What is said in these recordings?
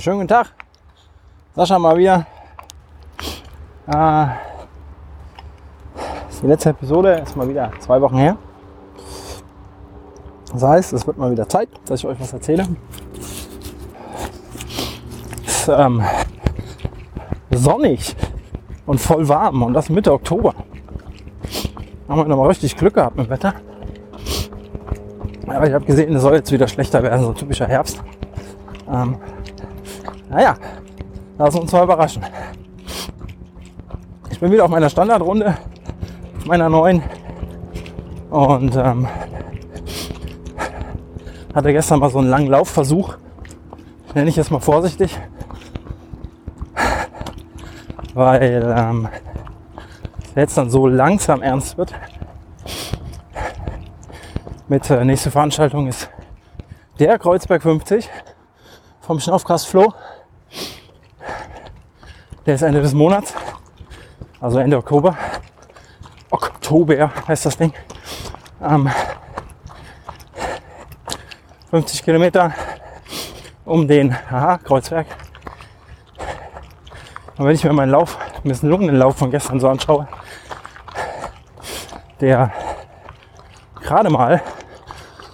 Schönen guten Tag. Sascha mal wieder. Äh, die letzte Episode ist mal wieder zwei Wochen her. Das heißt, es wird mal wieder Zeit, dass ich euch was erzähle. Es ist ähm, sonnig und voll warm und das Mitte Oktober. Haben wir nochmal richtig Glück gehabt mit dem Wetter. Aber ich habe gesehen, es soll jetzt wieder schlechter werden, so typischer Herbst. Ähm, naja, lass uns mal überraschen. Ich bin wieder auf meiner Standardrunde, meiner neuen. Und ähm, hatte gestern mal so einen langen Laufversuch. Nenne ich es mal vorsichtig. Weil ähm, jetzt dann so langsam ernst wird. Mit äh, nächste Veranstaltung ist der Kreuzberg 50 vom Schnaufkast Flow. Der ist Ende des Monats, also Ende Oktober. Oktober heißt das Ding. Ähm, 50 Kilometer um den Aha, Kreuzberg. Und wenn ich mir meinen Lauf, misslungenen Lauf von gestern so anschaue, der gerade mal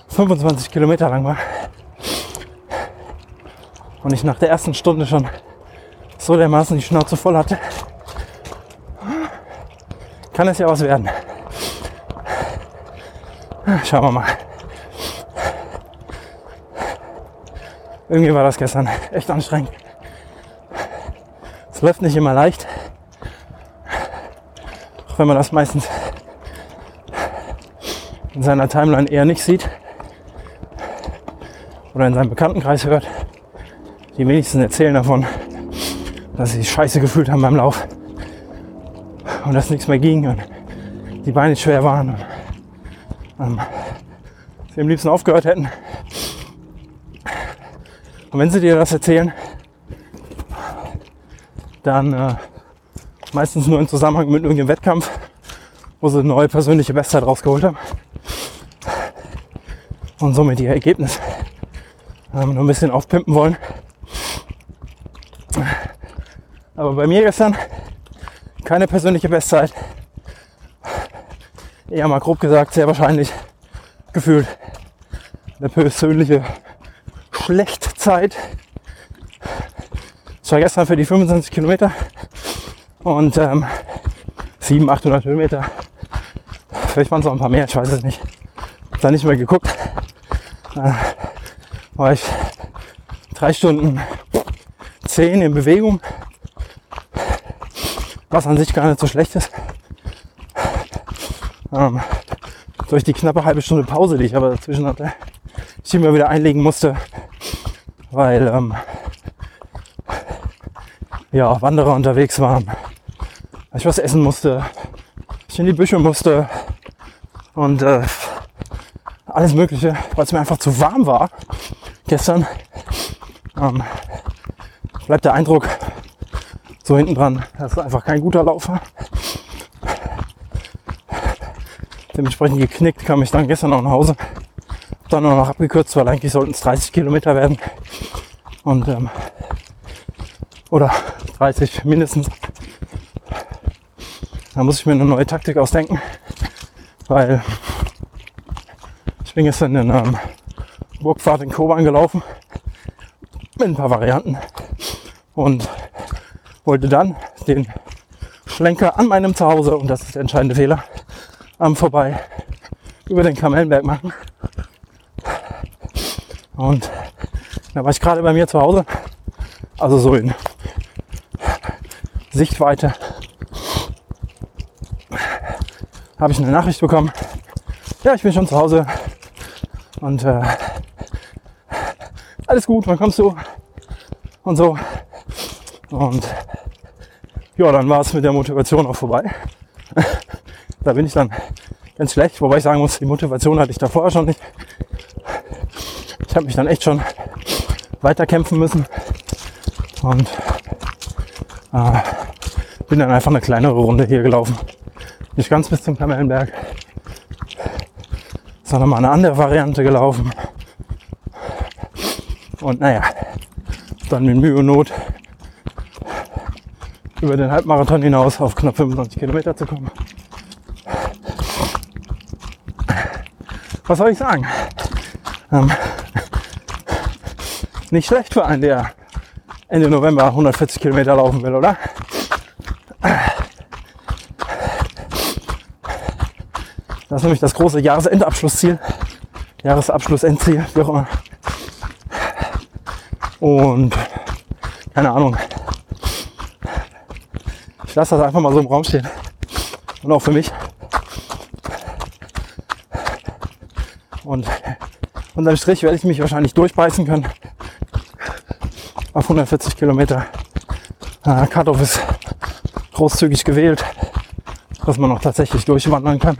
25 Kilometer lang war und ich nach der ersten Stunde schon so dermaßen die Schnauze voll hatte, kann es ja was werden. Schauen wir mal. Irgendwie war das gestern echt anstrengend. Es läuft nicht immer leicht. Auch wenn man das meistens in seiner Timeline eher nicht sieht. Oder in seinem Bekanntenkreis hört. Die wenigsten erzählen davon, dass sie sich scheiße gefühlt haben beim Lauf und dass nichts mehr ging und die Beine schwer waren und ähm, sie am liebsten aufgehört hätten. Und wenn sie dir das erzählen, dann äh, meistens nur im Zusammenhang mit irgendeinem Wettkampf, wo sie eine neue persönliche Bestzeit rausgeholt haben und somit ihr Ergebnis ähm, nur ein bisschen aufpimpen wollen. Aber bei mir gestern keine persönliche Bestzeit. Eher mal grob gesagt, sehr wahrscheinlich gefühlt eine persönliche Schlechtzeit. Es war gestern für die 25 Kilometer und ähm, 700, 800 Höhenmeter. Vielleicht waren es auch ein paar mehr, ich weiß es nicht. Hab da nicht mehr geguckt. Äh, war ich drei Stunden zehn in Bewegung was an sich gar nicht so schlecht ist. Ähm, durch die knappe halbe Stunde Pause, die ich aber dazwischen hatte, ich immer wieder einlegen musste, weil ähm, ja auch Wanderer unterwegs waren, ich was essen musste, ich in die Büsche musste und äh, alles Mögliche, weil es mir einfach zu warm war gestern. Ähm, bleibt der Eindruck, so hinten dran. Das ist einfach kein guter Laufer. Dementsprechend geknickt kam ich dann gestern auch nach Hause. Dann nur noch abgekürzt, weil eigentlich sollten es 30 Kilometer werden. Und ähm, oder 30 mindestens. Da muss ich mir eine neue Taktik ausdenken, weil ich bin gestern in ähm, Burgfahrt in Koban gelaufen mit ein paar Varianten und wollte dann den Schlenker an meinem Zuhause, und das ist der entscheidende Fehler, am vorbei über den Kamellenberg machen. Und da war ich gerade bei mir zu Hause, also so in Sichtweite, habe ich eine Nachricht bekommen. Ja, ich bin schon zu Hause und äh, alles gut, wann kommst du? Und so. Und ja, dann war es mit der Motivation auch vorbei. da bin ich dann ganz schlecht, wobei ich sagen muss, die Motivation hatte ich da vorher schon nicht. Ich habe mich dann echt schon weiterkämpfen müssen und äh, bin dann einfach eine kleinere Runde hier gelaufen. Nicht ganz bis zum Kamellenberg, sondern mal eine andere Variante gelaufen. Und naja, dann mit Mühe und Not über den Halbmarathon hinaus auf knapp 25 Kilometer zu kommen. Was soll ich sagen? Ähm, nicht schlecht für einen, der Ende November 140 Kilometer laufen will, oder? Das ist nämlich das große Jahresendabschlussziel. Jahresabschlussendziel, wie auch immer. Und keine Ahnung. Lasse das einfach mal so im Raum stehen. Und auch für mich. Und unterm Strich werde ich mich wahrscheinlich durchbeißen können. Auf 140 Kilometer. Äh, Cut-off ist großzügig gewählt, dass man noch tatsächlich durchwandern kann.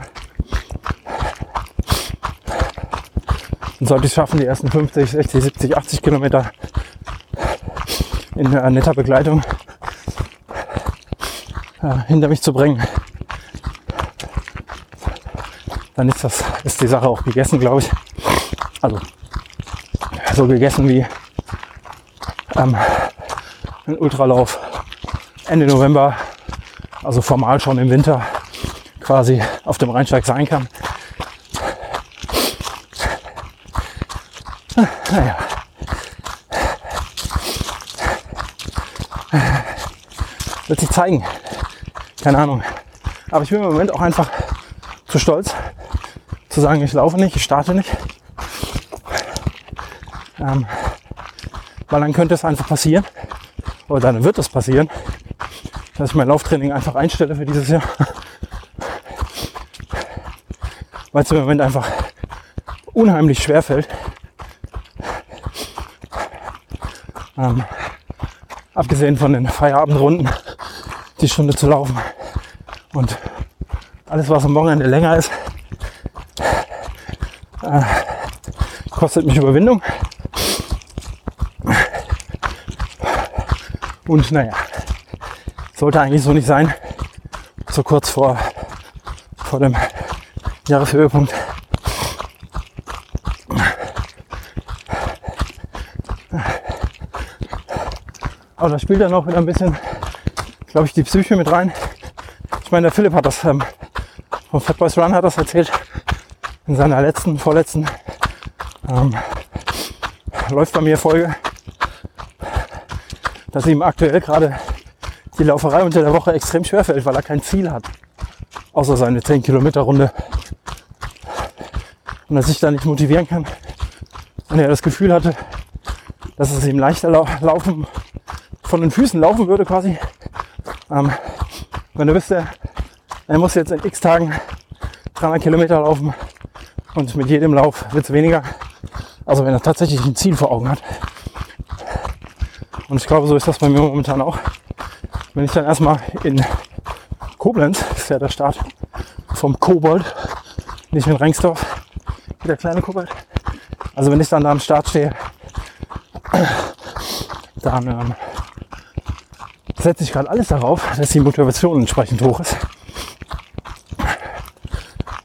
Und sollte ich es schaffen, die ersten 50, 60, 70, 80 Kilometer in äh, netter Begleitung äh, hinter mich zu bringen, dann ist das ist die Sache auch gegessen, glaube ich. Also so gegessen wie ähm, ein Ultralauf Ende November, also formal schon im Winter quasi auf dem Rheinsteig sein kann. Naja. Wird sich zeigen. Keine Ahnung. Aber ich bin im Moment auch einfach zu stolz zu sagen, ich laufe nicht, ich starte nicht. Ähm, weil dann könnte es einfach passieren, oder dann wird es passieren, dass ich mein Lauftraining einfach einstelle für dieses Jahr. weil es im Moment einfach unheimlich schwer fällt, Ähm, abgesehen von den Feierabendrunden, die Stunde zu laufen. Und alles, was am Wochenende länger ist, äh, kostet mich Überwindung. Und naja, sollte eigentlich so nicht sein. So kurz vor, vor dem Jahreshöhepunkt. Aber da spielt dann auch wieder ein bisschen, glaube ich, die Psyche mit rein. Ich meine, der Philipp hat das ähm, vom Fat Boys Run hat das erzählt in seiner letzten, vorletzten ähm, läuft bei mir Folge, dass ihm aktuell gerade die Lauferei unter der Woche extrem schwer fällt, weil er kein Ziel hat, außer seine 10 Kilometer Runde und er sich da nicht motivieren kann. Und er das Gefühl hatte, dass es ihm leichter lau laufen von den Füßen laufen würde quasi. Ähm, wenn er wüsste, er muss jetzt in x Tagen 300 Kilometer laufen und mit jedem Lauf wird es weniger. Also wenn er tatsächlich ein Ziel vor Augen hat. Und ich glaube, so ist das bei mir momentan auch. Wenn ich dann erstmal in Koblenz, ist ja der Start vom Kobold, nicht in Rengsdorf, der kleine Kobold. Also wenn ich dann da am Start stehe, dann ähm, setze ich gerade alles darauf, dass die Motivation entsprechend hoch ist.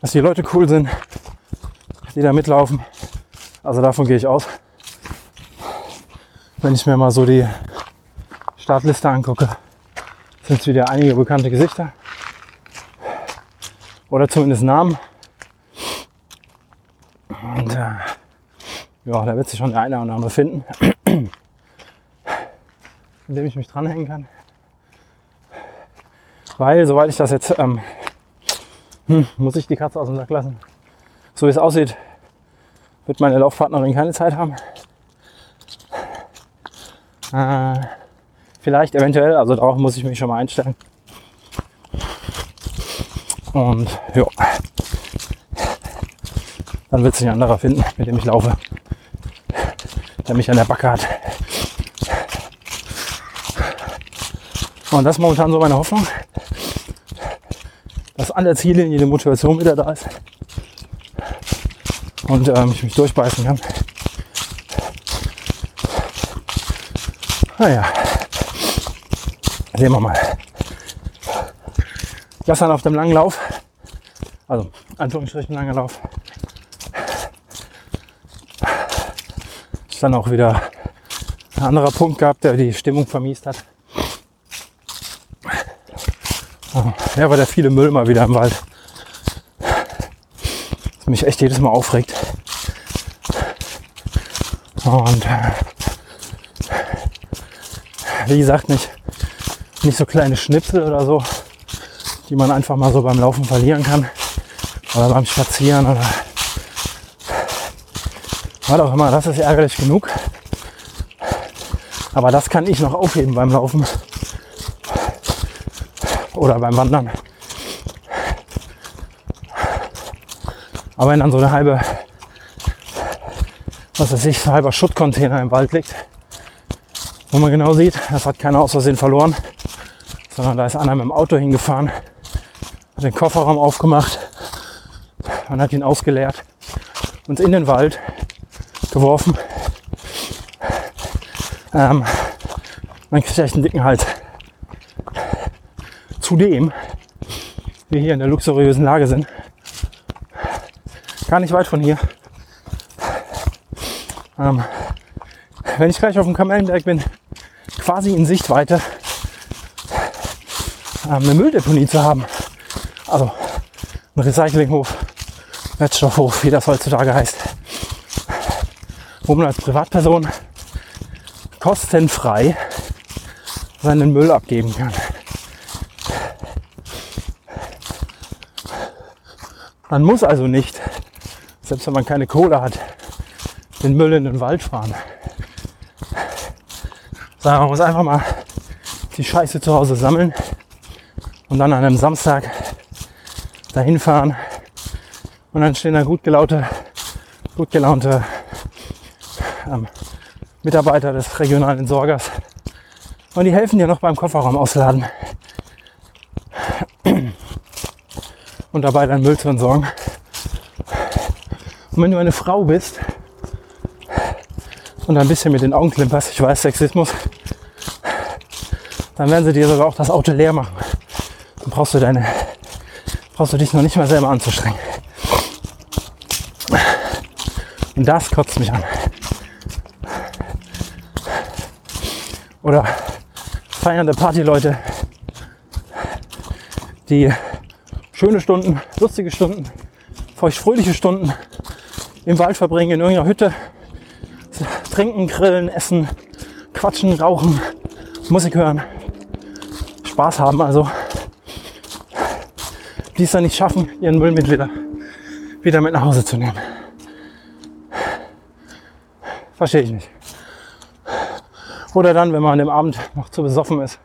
Dass die Leute cool sind, die da mitlaufen. Also davon gehe ich aus. Wenn ich mir mal so die Startliste angucke, sind es wieder einige bekannte Gesichter. Oder zumindest Namen. Und äh, ja, da wird sich schon der eine oder andere finden, in dem ich mich dranhängen kann. Weil, soweit ich das jetzt, ähm, hm, muss ich die Katze aus dem Sack lassen. So wie es aussieht, wird meine Laufpartnerin keine Zeit haben. Äh, vielleicht, eventuell, also darauf muss ich mich schon mal einstellen. Und ja, dann wird sich ein anderer finden, mit dem ich laufe, der mich an der Backe hat. Und das ist momentan so meine Hoffnung an der Ziellinie die Motivation wieder da ist und ähm, ich mich durchbeißen kann. Naja, sehen wir mal. Gestern auf dem langen Lauf, also Anführungsstrichen langer Lauf, ist dann auch wieder Ein anderer Punkt gehabt, der die Stimmung vermiest hat. Ja, war der viele Müll mal wieder im Wald. Das mich echt jedes Mal aufregt. Und äh, wie gesagt, nicht, nicht so kleine Schnipsel oder so, die man einfach mal so beim Laufen verlieren kann. Oder beim Spazieren oder was auch immer. Das ist ärgerlich genug. Aber das kann ich noch aufheben beim Laufen oder beim Wandern. Aber wenn dann so eine halbe, was weiß ich, ein halber Schuttcontainer im Wald liegt, wo man genau sieht, das hat keiner aus Versehen verloren, sondern da ist einer mit dem Auto hingefahren, hat den Kofferraum aufgemacht und hat ihn ausgeleert und in den Wald geworfen. Ähm, dann kriegt er echt einen dicken Hals. Zudem wir hier in der luxuriösen Lage sind, gar nicht weit von hier. Ähm, wenn ich gleich auf dem Kamellenberg bin, quasi in Sichtweite ähm, eine Mülldeponie zu haben. Also ein Recyclinghof, Wertstoffhof, wie das heutzutage heißt. Wo man als Privatperson kostenfrei seinen Müll abgeben kann. Man muss also nicht, selbst wenn man keine Kohle hat, den Müll in den Wald fahren. Sondern man muss einfach mal die Scheiße zu Hause sammeln und dann an einem Samstag dahin fahren. Und dann stehen da gut gelaute, gut gelaunte ähm, Mitarbeiter des regionalen Entsorgers. Und die helfen dir noch beim Kofferraum ausladen. Und dabei deinen Müll zu entsorgen. Und wenn du eine Frau bist und ein bisschen mit den Augen klimperst, ich weiß Sexismus, dann werden sie dir sogar auch das Auto leer machen. Dann brauchst du deine, brauchst du dich noch nicht mal selber anzustrengen. Und das kotzt mich an. Oder feiernde Partyleute, die schöne Stunden, lustige Stunden, feuchtfröhliche Stunden im Wald verbringen, in irgendeiner Hütte. Trinken, grillen, essen, quatschen, rauchen, Musik hören, Spaß haben also. Die es dann nicht schaffen, ihren Müll mit wieder, wieder mit nach Hause zu nehmen. Verstehe ich nicht. Oder dann, wenn man an dem Abend noch zu besoffen ist,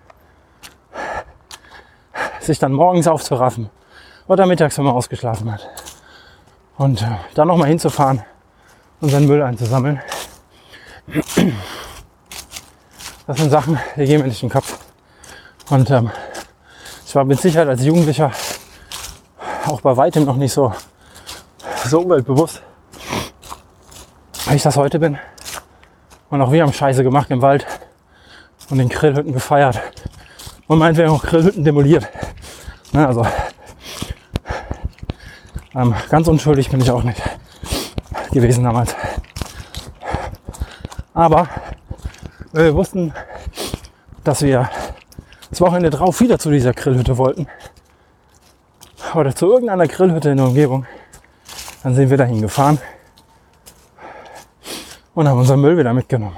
sich dann morgens aufzuraffen oder mittags, wenn man ausgeschlafen hat. Und äh, dann nochmal hinzufahren und seinen Müll einzusammeln. Das sind Sachen, die gehen mir nicht in den Kopf. Und ähm, ich war mit Sicherheit als Jugendlicher auch bei weitem noch nicht so, so umweltbewusst, wie ich das heute bin. Und auch wir haben Scheiße gemacht im Wald und den Grillhütten gefeiert. Und meinetwegen auch Grillhütten demoliert. Ne, also ähm, ganz unschuldig bin ich auch nicht gewesen damals. Aber wir wussten, dass wir das Wochenende drauf wieder zu dieser Grillhütte wollten. Oder zu irgendeiner Grillhütte in der Umgebung. Dann sind wir dahin gefahren und haben unseren Müll wieder mitgenommen.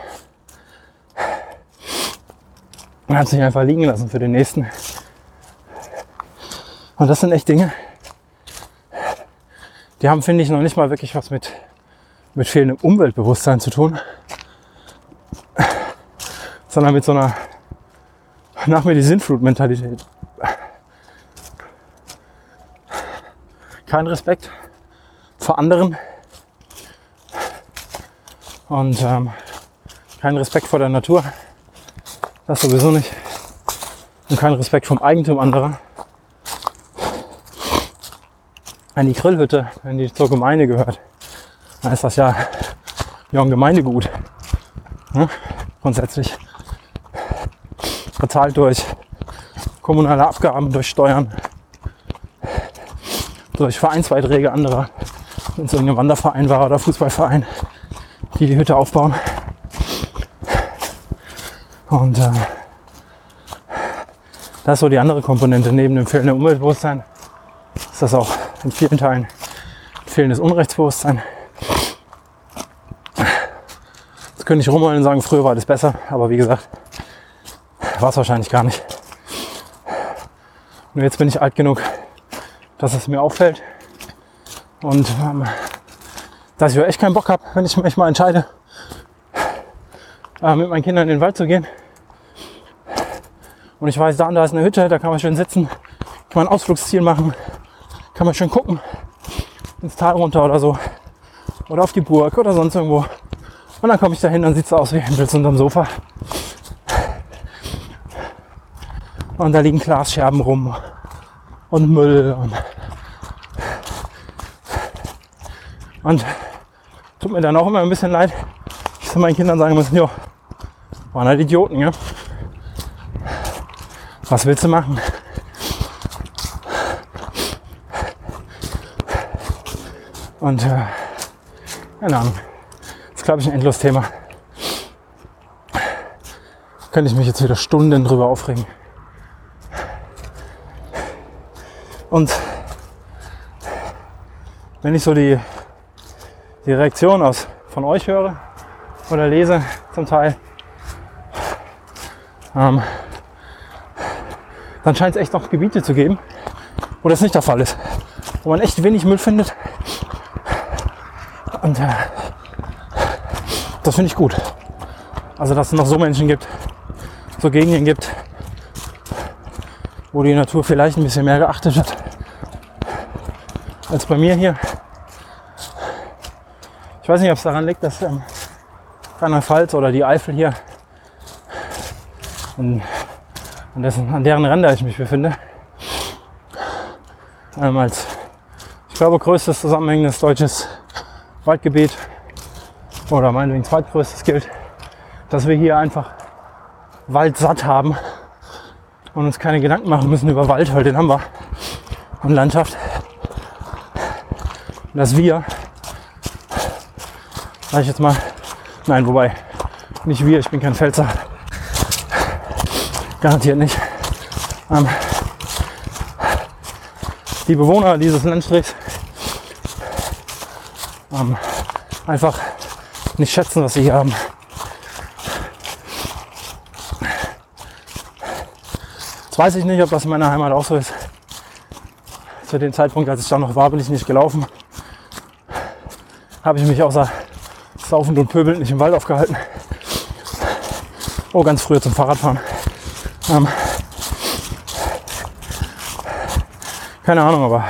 Und hat sich einfach liegen lassen für den nächsten. Und das sind echt Dinge, die haben, finde ich, noch nicht mal wirklich was mit, mit fehlendem Umweltbewusstsein zu tun, sondern mit so einer nach mir die Sinnflut-Mentalität. Kein Respekt vor anderen und ähm, kein Respekt vor der Natur. Das sowieso nicht. Und kein Respekt vom Eigentum anderer. An die Grillhütte, wenn die zur Gemeinde gehört, dann ist das ja, ja ein Gemeindegut. Ne? Grundsätzlich bezahlt durch kommunale Abgaben, durch Steuern, durch Vereinsbeiträge anderer, wenn es irgendein Wanderverein war oder Fußballverein, die die Hütte aufbauen. Und äh, das ist so die andere Komponente. Neben dem fehlenden Umweltbewusstsein ist das auch in vielen Teilen fehlendes Unrechtsbewusstsein. Jetzt könnte ich rumholen und sagen, früher war das besser, aber wie gesagt, war es wahrscheinlich gar nicht. Und jetzt bin ich alt genug, dass es mir auffällt. Und ähm, dass ich echt keinen Bock habe, wenn ich mich mal entscheide, äh, mit meinen Kindern in den Wald zu gehen. Und ich weiß, da und da ist eine Hütte, da kann man schön sitzen, kann man ein Ausflugsziel machen, kann man schön gucken, ins Tal runter oder so. Oder auf die Burg oder sonst irgendwo. Und dann komme ich da hin, dann sieht es aus wie Hempels unterm Sofa. Und da liegen Glasscherben rum und Müll und, und tut mir dann auch immer ein bisschen leid, ich zu meinen Kindern sagen muss, jo, waren halt Idioten, ja. Was willst du machen? Und äh, keine Ahnung. Das ist, glaube ich, ein endlos Thema. Könnte ich mich jetzt wieder Stunden drüber aufregen. Und wenn ich so die, die Reaktion aus von euch höre oder lese zum Teil, ähm, dann scheint es echt noch Gebiete zu geben, wo das nicht der Fall ist. Wo man echt wenig Müll findet. Und äh, das finde ich gut. Also, dass es noch so Menschen gibt, so Gegenden gibt, wo die Natur vielleicht ein bisschen mehr geachtet wird als bei mir hier. Ich weiß nicht, ob es daran liegt, dass ähm, Rheinland-Pfalz oder die Eifel hier an, dessen, an deren Ränder ich mich befinde, ähm, als ich glaube größtes zusammenhängendes deutsches Waldgebiet oder meinetwegen zweitgrößtes gilt, dass wir hier einfach Wald satt haben und uns keine Gedanken machen müssen über Wald, weil den haben wir und Landschaft. Dass wir, sag ich jetzt mal, nein, wobei, nicht wir, ich bin kein Pfälzer, garantiert nicht. Ähm, die Bewohner dieses Landstrichs ähm, einfach nicht schätzen, was sie hier haben. Jetzt weiß ich nicht, ob das in meiner Heimat auch so ist. Zu dem Zeitpunkt, als ich da noch war, bin ich nicht gelaufen. Habe ich mich außer saufend und pöbelnd nicht im Wald aufgehalten. Oh, ganz früher zum Fahrradfahren. Ähm, keine Ahnung, aber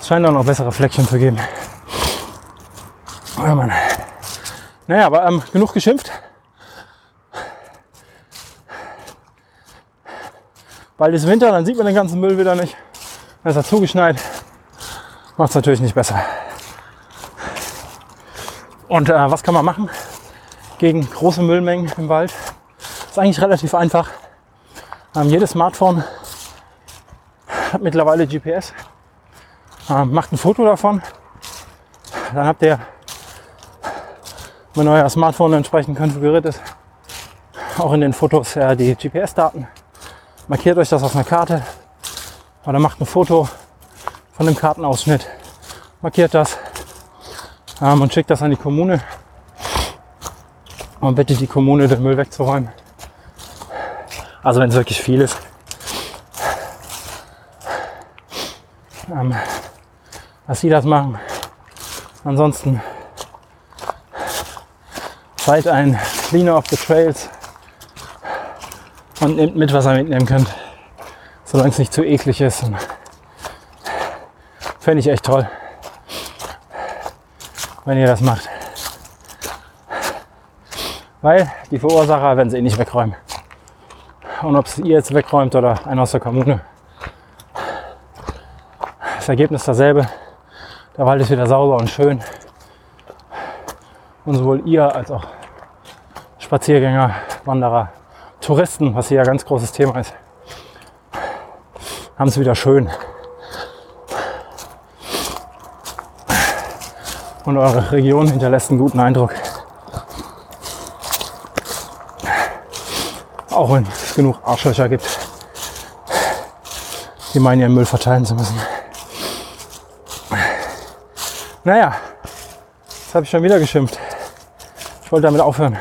es scheint auch noch bessere Fleckchen zu geben. Oh Mann. Naja, aber ähm, genug geschimpft. Bald ist Winter, dann sieht man den ganzen Müll wieder nicht. Dann ist er zugeschneit. Macht es natürlich nicht besser. Und äh, was kann man machen gegen große Müllmengen im Wald? Ist eigentlich relativ einfach. Ähm, jedes Smartphone hat mittlerweile GPS. Ähm, macht ein Foto davon. Dann habt ihr, wenn euer Smartphone entsprechend konfiguriert ist, auch in den Fotos äh, die GPS-Daten. Markiert euch das auf einer Karte oder macht ein Foto von dem Kartenausschnitt. Markiert das ähm, und schickt das an die Kommune und bittet die Kommune, den Müll wegzuräumen. Also wenn es wirklich viel ist. Ähm, dass sie das machen. Ansonsten seid ein Cleaner of the Trails und nehmt mit, was ihr mitnehmen könnt. Solange es nicht zu eklig ist. Fände ich echt toll, wenn ihr das macht. Weil die Verursacher werden sie eh nicht wegräumen. Und ob es ihr jetzt wegräumt oder einer aus der Kommune. Das Ergebnis dasselbe. Der Wald ist wieder sauber und schön. Und sowohl ihr als auch Spaziergänger, Wanderer, Touristen, was hier ja ganz großes Thema ist, haben es wieder schön. Und eure Region hinterlässt einen guten Eindruck. auch wenn es genug Arschlöcher gibt, die meinen, ihren Müll verteilen zu müssen. Naja, jetzt habe ich schon wieder geschimpft. Ich wollte damit aufhören.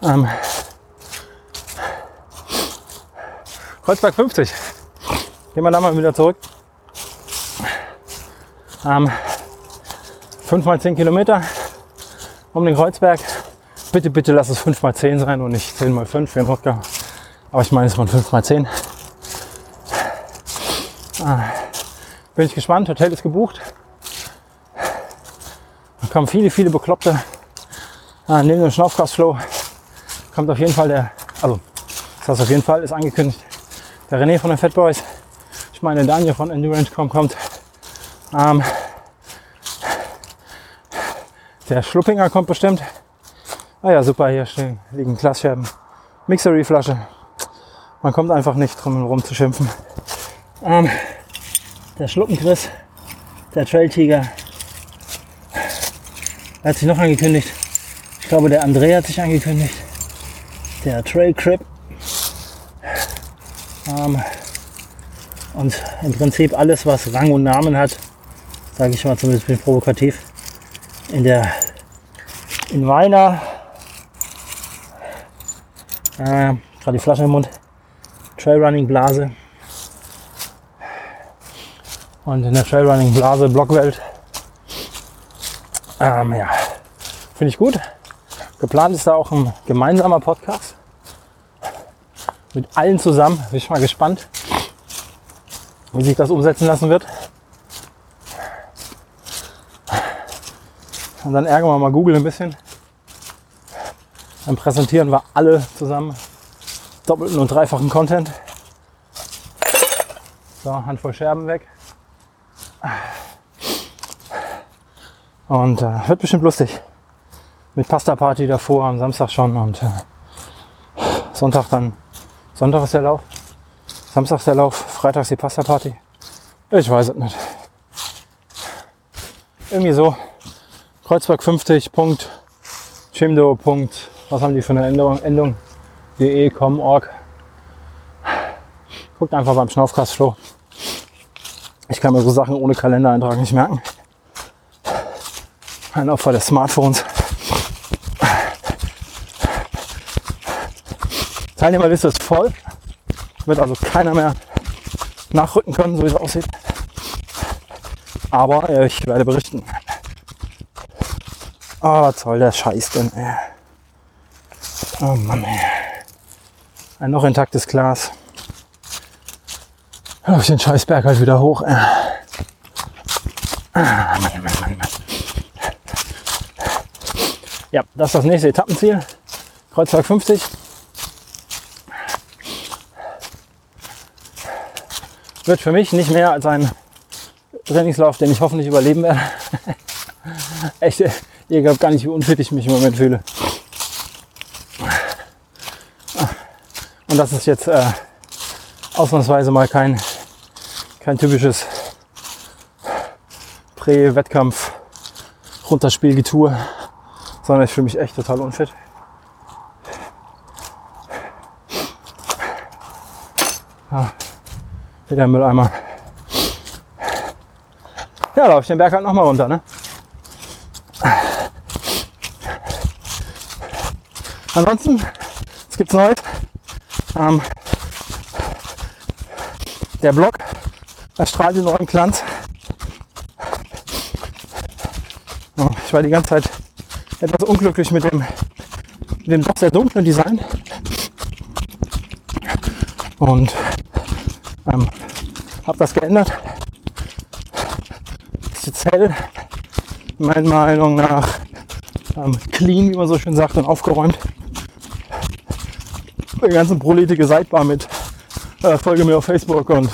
Ähm, Kreuzberg 50. Gehen wir da mal wieder zurück. Ähm, 5 mal 10 Kilometer um den Kreuzberg. Bitte, bitte lass es 5 mal 10 sein und nicht 10 mal 5 für den Rutger. Aber ich meine, es waren 5 mal 10. Ah, bin ich gespannt. Hotel ist gebucht. Da kommen viele, viele Bekloppte. Ah, neben dem Schnaufgasflow kommt auf jeden Fall der, also das heißt auf jeden Fall, ist angekündigt, der René von den Fat Boys. Ich meine, Daniel von Endurance.com kommt. Ähm, der Schluppinger kommt bestimmt. Ah ja, super, hier stehen, liegen Glasscherben. Mixery-Flasche. Man kommt einfach nicht drum herum zu schimpfen. Ähm, der Schluppenchris, der Trail-Tiger. Er hat sich noch angekündigt. Ich glaube, der André hat sich angekündigt. Der Trail Crip. Ähm, und im Prinzip alles, was Rang und Namen hat, sage ich mal zumindest bin provokativ, in der in meiner äh, gerade die Flasche im Mund Trailrunning Blase und in der Trailrunning Blase Blockwelt ähm, ja finde ich gut geplant ist da auch ein gemeinsamer Podcast mit allen zusammen bin ich mal gespannt wie sich das umsetzen lassen wird Und dann ärgern wir mal Google ein bisschen. Dann präsentieren wir alle zusammen doppelten und dreifachen Content. So, Handvoll Scherben weg. Und äh, wird bestimmt lustig. Mit Pasta Party davor am Samstag schon und äh, Sonntag dann. Sonntag ist der Lauf. Samstag ist der Lauf. Freitag ist die Pasta Party. Ich weiß es nicht. Irgendwie so. Kreuzberg 50. Punkt, Chimdo. Punkt, was haben die für eine Endung? Endung? de, com, org. Guckt einfach beim Schnaufkastflow. Ich kann mir so Sachen ohne Kalendereintrag nicht merken. Ein Opfer des Smartphones. Teilnehmerliste ist voll. Wird also keiner mehr nachrücken können, so wie es aussieht. Aber ich werde berichten. Oh, was soll der Scheiß denn, ey. Oh Mann, ey. Ein noch intaktes Glas. Auf den Scheißberg halt wieder hoch, ey. Ah, Mann, Mann, Mann, Mann. Ja, das ist das nächste Etappenziel. Kreuzberg 50. Wird für mich nicht mehr als ein Trainingslauf, den ich hoffentlich überleben werde. Echt, Ihr glaubt gar nicht, wie unfit ich mich im Moment fühle. Und das ist jetzt äh, ausnahmsweise mal kein, kein typisches Prä-Wettkampf Runterspielgetue, sondern ich fühle mich echt total unfit. Ja, wieder Mülleimer. Ja, laufe ich den Berg halt nochmal runter, ne? Ansonsten, es gibt Neues. Ähm, der Blog erstrahlt den neuen Glanz. Ich war die ganze Zeit etwas unglücklich mit dem, mit dem doch sehr dunklen Design. Und habe das geändert. Ist jetzt hell, meiner Meinung nach ähm, clean, wie man so schön sagt, und aufgeräumt der ganzen prolitige Seitbar mit. Äh, folge mir auf Facebook und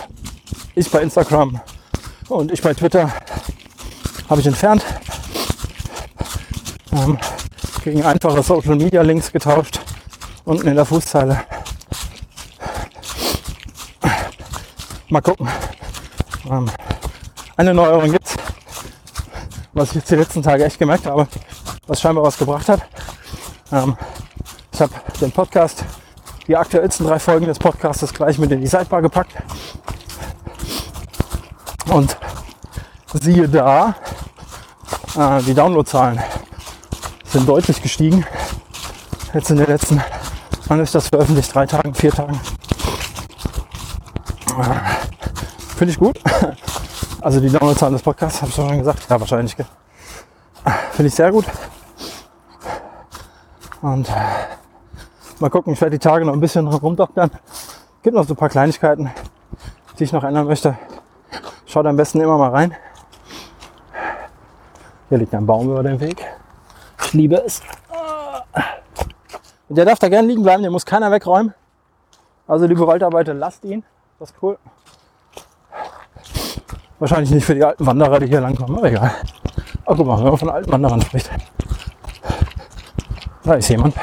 ich bei Instagram und ich bei Twitter habe ich entfernt. Ähm, gegen einfache Social Media Links getauscht. Unten in der Fußzeile. Mal gucken. Ähm, eine Neuerung gibt's, was ich jetzt die letzten Tage echt gemerkt habe, was scheinbar was gebracht hat. Ähm, ich habe den Podcast die aktuellsten drei Folgen des Podcasts gleich mit in die Sidebar gepackt. Und siehe da, äh, die Downloadzahlen sind deutlich gestiegen. Jetzt in den letzten, wann ist das veröffentlicht? Drei Tagen, vier Tagen. Äh, Finde ich gut. Also die Downloadzahlen des Podcasts, habe ich schon gesagt. Ja, wahrscheinlich. Finde ich sehr gut. Und mal gucken, ich werde die Tage noch ein bisschen rumdoktern. Gibt noch so ein paar Kleinigkeiten, die ich noch ändern möchte. Schaut am besten immer mal rein. Hier liegt ein Baum über dem Weg. Ich liebe es. Und der darf da gerne liegen bleiben, den muss keiner wegräumen. Also liebe Waldarbeiter, lasst ihn. Das ist cool. Wahrscheinlich nicht für die alten Wanderer, die hier langkommen, aber egal. Oh, guck mal, wenn man von alten Wanderern spricht. Da ist jemand.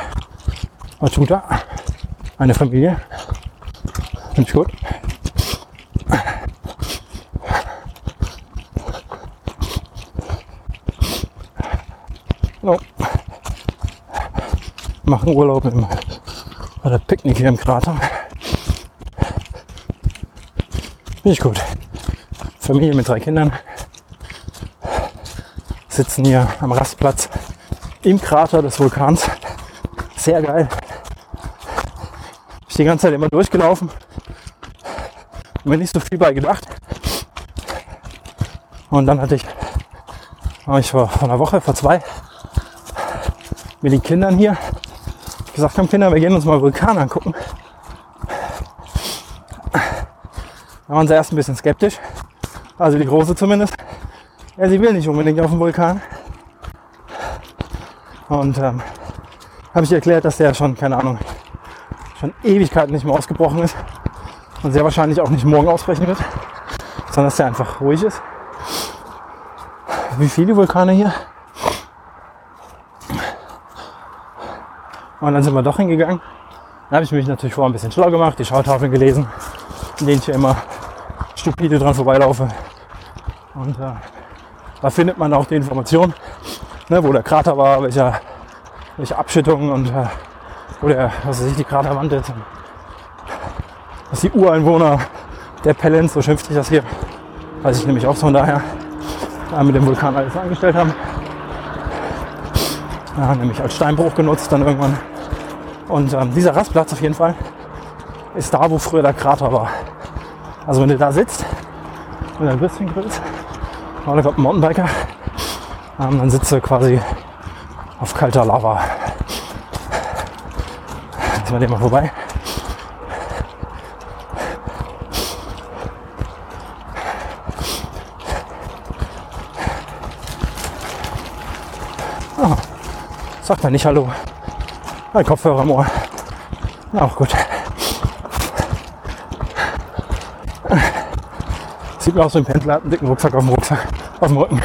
Was tut er? Eine Familie. Finde ich gut. No. Machen Urlaub im, oder Picknick hier im Krater. Finde ich gut. Familie mit drei Kindern sitzen hier am Rastplatz im Krater des Vulkans. Sehr geil. Ich die ganze Zeit immer durchgelaufen. Mir nicht so viel bei gedacht. Und dann hatte ich, war ich vor, vor einer Woche, vor zwei, mit den Kindern hier gesagt haben, Kinder, wir gehen uns mal Vulkan angucken. Da waren sie erst ein bisschen skeptisch. Also die Große zumindest. Ja, sie will nicht unbedingt auf den Vulkan. Und ähm, habe ich erklärt, dass der schon, keine Ahnung, schon Ewigkeiten nicht mehr ausgebrochen ist. Und sehr wahrscheinlich auch nicht morgen ausbrechen wird. Sondern dass der einfach ruhig ist. Wie viele Vulkane hier? Und dann sind wir doch hingegangen. Dann habe ich mich natürlich vorher ein bisschen schlau gemacht, die Schautafeln gelesen, in denen ich ja immer stupide dran vorbeilaufe. Und äh, da findet man auch die Information, ne, wo der Krater war, welche, welche Abschüttung und äh, wo der, was weiß ich, die Kraterwand ist. Dass die Ureinwohner der Pellens, so schimpft sich das hier, weiß ich nämlich auch von daher, äh, mit dem Vulkan alles angestellt haben. Ja, nämlich als Steinbruch genutzt dann irgendwann. Und ähm, dieser Rastplatz auf jeden Fall ist da, wo früher der Krater war. Also wenn du da sitzt und ein Würstchen grillst, kommt ein Mountainbiker, ähm, dann sitzt du quasi auf kalter Lava. Jetzt wir dem mal vorbei. Oh, sagt man nicht Hallo. Ein Kopfhörer im Ohr. Auch gut. Sieht mir aus wie ein Pendler, hat einen dicken Rucksack auf dem Rucksack, auf dem Rücken.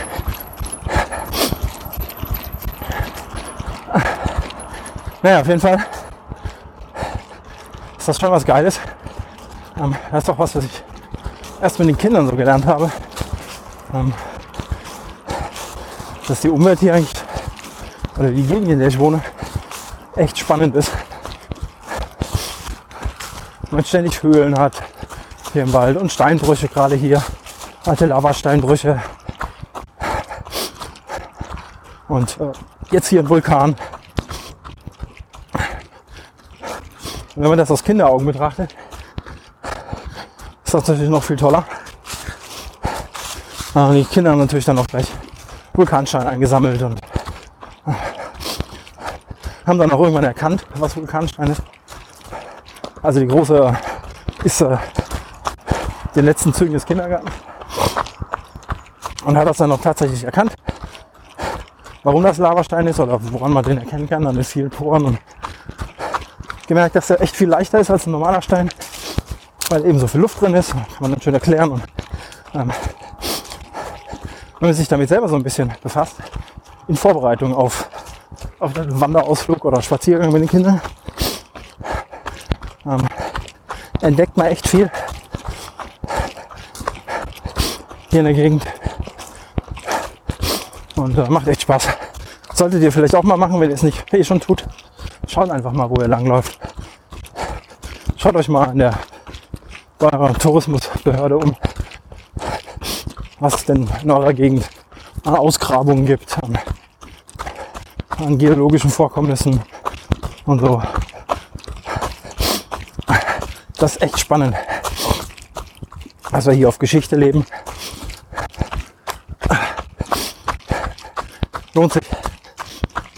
Naja, auf jeden Fall ist das schon was Geiles. Ähm, das ist doch was, was ich erst mit den Kindern so gelernt habe. Ähm, dass die Umwelt hier eigentlich, oder die Gegend, in der ich wohne, echt spannend ist. Man ständig Höhlen hat, hier im Wald und Steinbrüche gerade hier. Alte Lavasteinbrüche. Und äh, jetzt hier ein Vulkan. Und wenn man das aus Kinderaugen betrachtet, ist das natürlich noch viel toller. Aber die Kinder haben natürlich dann auch gleich Vulkanstein eingesammelt und äh, haben dann auch irgendwann erkannt, was Vulkanstein ist. Also die große ist äh, den letzten Zügen des Kindergartens und hat das dann auch tatsächlich erkannt, warum das Lavastein ist oder woran man den erkennen kann, an den vielen Poren und gemerkt, dass er echt viel leichter ist als ein normaler Stein, weil eben so viel Luft drin ist, kann man dann schön erklären und ähm, wenn man sich damit selber so ein bisschen befasst, in Vorbereitung auf, auf einen Wanderausflug oder Spaziergang mit den Kindern, ähm, entdeckt man echt viel hier in der Gegend. Und äh, macht echt Spaß. Solltet ihr vielleicht auch mal machen, wenn ihr es nicht eh schon tut. Schaut einfach mal, wo ihr langläuft. schaut euch mal an der bei eurer Tourismusbehörde um, was es denn in eurer Gegend an Ausgrabungen gibt, an, an geologischen Vorkommnissen und so. Das ist echt spannend, dass wir hier auf Geschichte leben. Lohnt sich.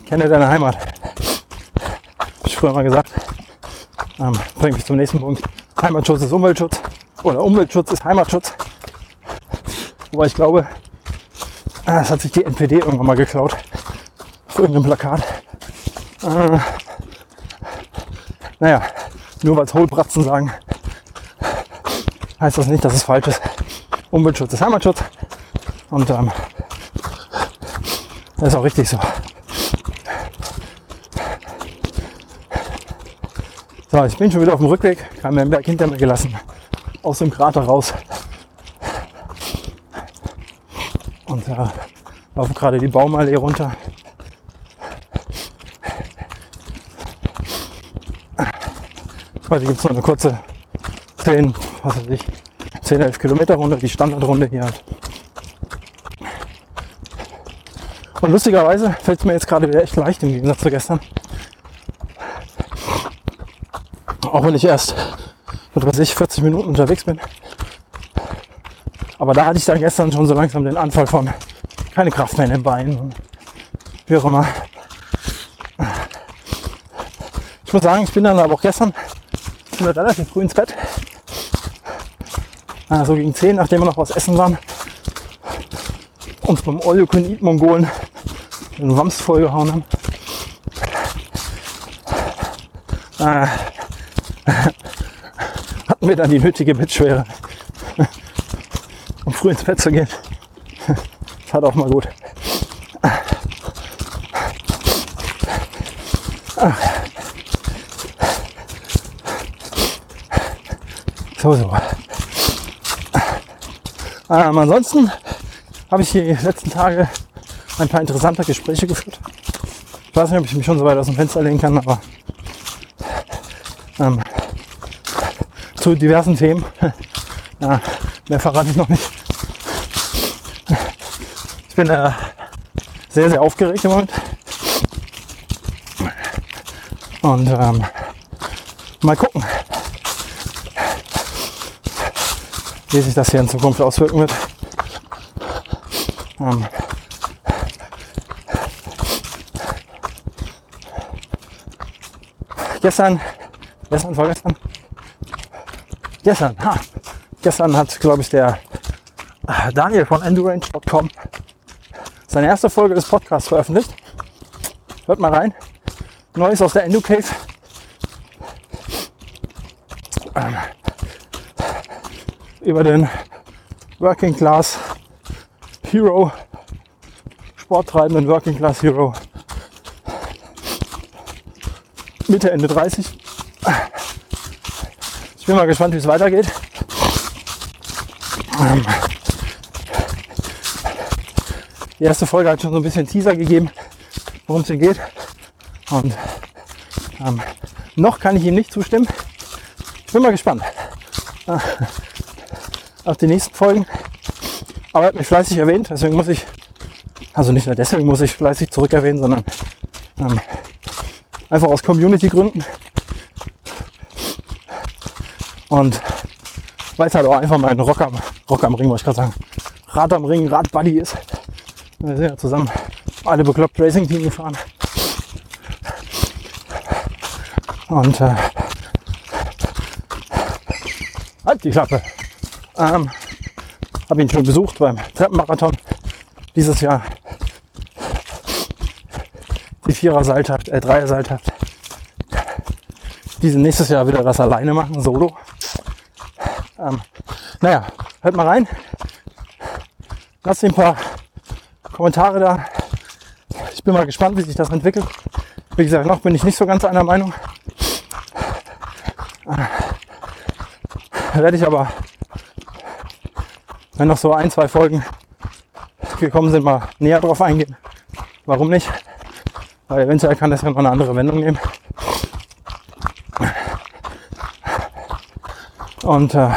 Kenne deine Heimat. Hab ich früher mal gesagt. Ähm, bringt mich zum nächsten Punkt. Heimatschutz ist Umweltschutz. Oder Umweltschutz ist Heimatschutz. Wobei ich glaube, ah, das hat sich die NPD irgendwann mal geklaut. Auf irgendeinem Plakat. Äh, naja, nur weil es Hohlbratzen sagen, heißt das nicht, dass es falsch ist. Umweltschutz ist Heimatschutz. Und ähm, das ist auch richtig so. So, ich bin schon wieder auf dem Rückweg, habe mir den Berg hinter mir gelassen, aus dem Krater raus. Und äh, laufe gerade die Baumallee runter. Heute gibt es noch eine kurze 10, was weiß ich, 10, 11 Kilometer Runde, die Standardrunde hier halt. Und lustigerweise fällt es mir jetzt gerade wieder echt leicht im Gegensatz zu gestern. Auch wenn ich erst, was weiß ich, 40 Minuten unterwegs bin. Aber da hatte ich dann gestern schon so langsam den Anfall von keine Kraft mehr in den Beinen wie auch immer. Ich muss sagen, ich bin dann aber auch gestern relativ früh ins Bett. Also gegen 10, nachdem wir noch was essen waren. Und beim All You Can Eat Mongolen den Wams vollgehauen haben. Äh, hatten wir dann die nötige Bettschwere, um früh ins Bett zu gehen. Hat auch mal gut. So, so. Ähm, ansonsten habe ich die letzten Tage ein paar interessante Gespräche geführt. Ich weiß nicht, ob ich mich schon so weit aus dem Fenster legen kann, aber ähm, zu diversen Themen. ja, mehr verrate ich noch nicht. Ich bin äh, sehr, sehr aufgeregt im Moment. Und ähm, mal gucken, wie sich das hier in Zukunft auswirken wird. Ähm, gestern, gestern, vorgestern, gestern, ha, gestern hat, glaube ich, der äh, Daniel von endurange.com seine erste Folge des Podcasts veröffentlicht. Hört mal rein. Neues aus der Endo Cave. Ähm, über den Working Class Hero, sporttreibenden Working Class Hero Mitte, Ende 30. Ich bin mal gespannt, wie es weitergeht. Ähm, die erste Folge hat schon so ein bisschen Teaser gegeben, worum es hier geht. Und ähm, noch kann ich ihm nicht zustimmen. Ich bin mal gespannt äh, auf die nächsten Folgen. Aber er hat mich fleißig erwähnt, deswegen muss ich, also nicht nur deswegen muss ich fleißig zurück erwähnen, sondern ähm, Einfach aus Community-Gründen. Und weil es halt auch einfach mal ein Rock am, Rock am Ring, wollte ich gerade sagen, Rad am Ring, Rad-Buddy ist. Wir sind ja zusammen alle bekloppt Racing-Team gefahren. Und äh, halt die Klappe. Ähm, habe ihn schon besucht beim Treppenmarathon dieses Jahr die Vierer Seiltaft, äh, Dreier Seiltaft. Diese nächstes Jahr wieder das alleine machen, solo. Ähm, naja, hört mal rein. Lasst ein paar Kommentare da. Ich bin mal gespannt, wie sich das entwickelt. Wie gesagt, noch bin ich nicht so ganz einer Meinung. Da werde ich aber, wenn noch so ein, zwei Folgen gekommen sind, mal näher drauf eingehen. Warum nicht? Weil eventuell kann das ja noch eine andere Wendung nehmen. Und äh,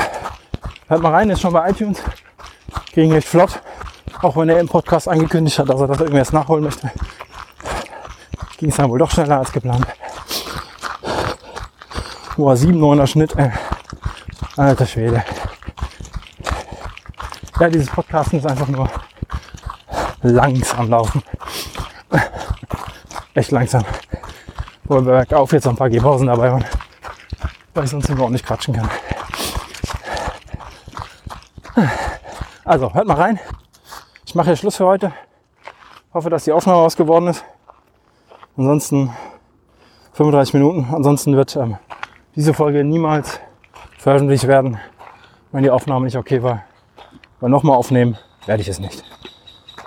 hört mal rein, ist schon bei iTunes. Ging recht flott. Auch wenn er im Podcast angekündigt hat, dass er das irgendwie erst nachholen möchte. Ging es dann wohl doch schneller als geplant. Boah, 7,9er Schnitt. Äh. Alter Schwede. Ja, dieses Podcasten ist einfach nur langsam laufen. Echt langsam. Wobei bergauf jetzt noch ein paar Gehpausen dabei waren, weil ich sonst überhaupt nicht quatschen kann. Also, hört mal rein. Ich mache hier Schluss für heute. Hoffe, dass die Aufnahme was geworden ist. Ansonsten 35 Minuten. Ansonsten wird ähm, diese Folge niemals veröffentlicht werden, wenn die Aufnahme nicht okay war. Weil nochmal aufnehmen werde ich es nicht.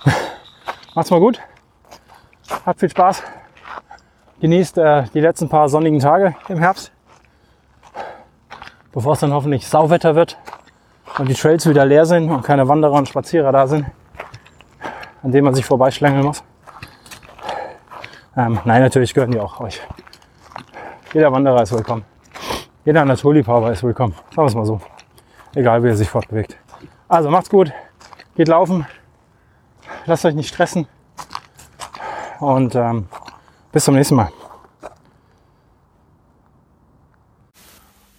Macht's mal gut. Habt viel Spaß. Genießt äh, die letzten paar sonnigen Tage im Herbst. Bevor es dann hoffentlich Sauwetter wird und die Trails wieder leer sind und keine Wanderer und Spazierer da sind, an denen man sich vorbeischlängeln muss. Ähm, nein, natürlich gehören die auch euch. Jeder Wanderer ist willkommen. Jeder Naturliebhaber ist willkommen. Sagen wir es mal so. Egal, wie er sich fortbewegt. Also macht's gut. Geht laufen. Lasst euch nicht stressen. Und ähm, bis zum nächsten Mal.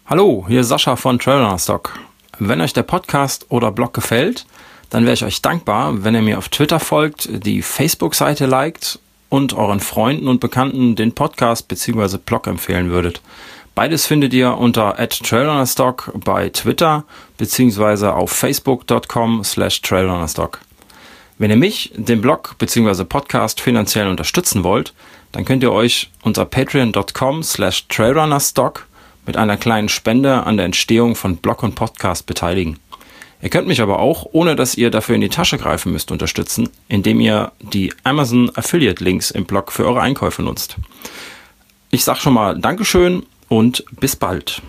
Hallo, hier ist Sascha von Traveler Stock. Wenn euch der Podcast oder Blog gefällt, dann wäre ich euch dankbar, wenn ihr mir auf Twitter folgt, die Facebook-Seite liked und euren Freunden und Bekannten den Podcast bzw. Blog empfehlen würdet. Beides findet ihr unter @trailrunnerstock bei Twitter bzw. auf facebook.com slash trailrunnerstock. Wenn ihr mich, den Blog bzw. Podcast finanziell unterstützen wollt, dann könnt ihr euch unter patreon.com slash trailrunnerstock mit einer kleinen Spende an der Entstehung von Blog und Podcast beteiligen. Ihr könnt mich aber auch, ohne dass ihr dafür in die Tasche greifen müsst, unterstützen, indem ihr die Amazon Affiliate Links im Blog für eure Einkäufe nutzt. Ich sag schon mal Dankeschön und bis bald.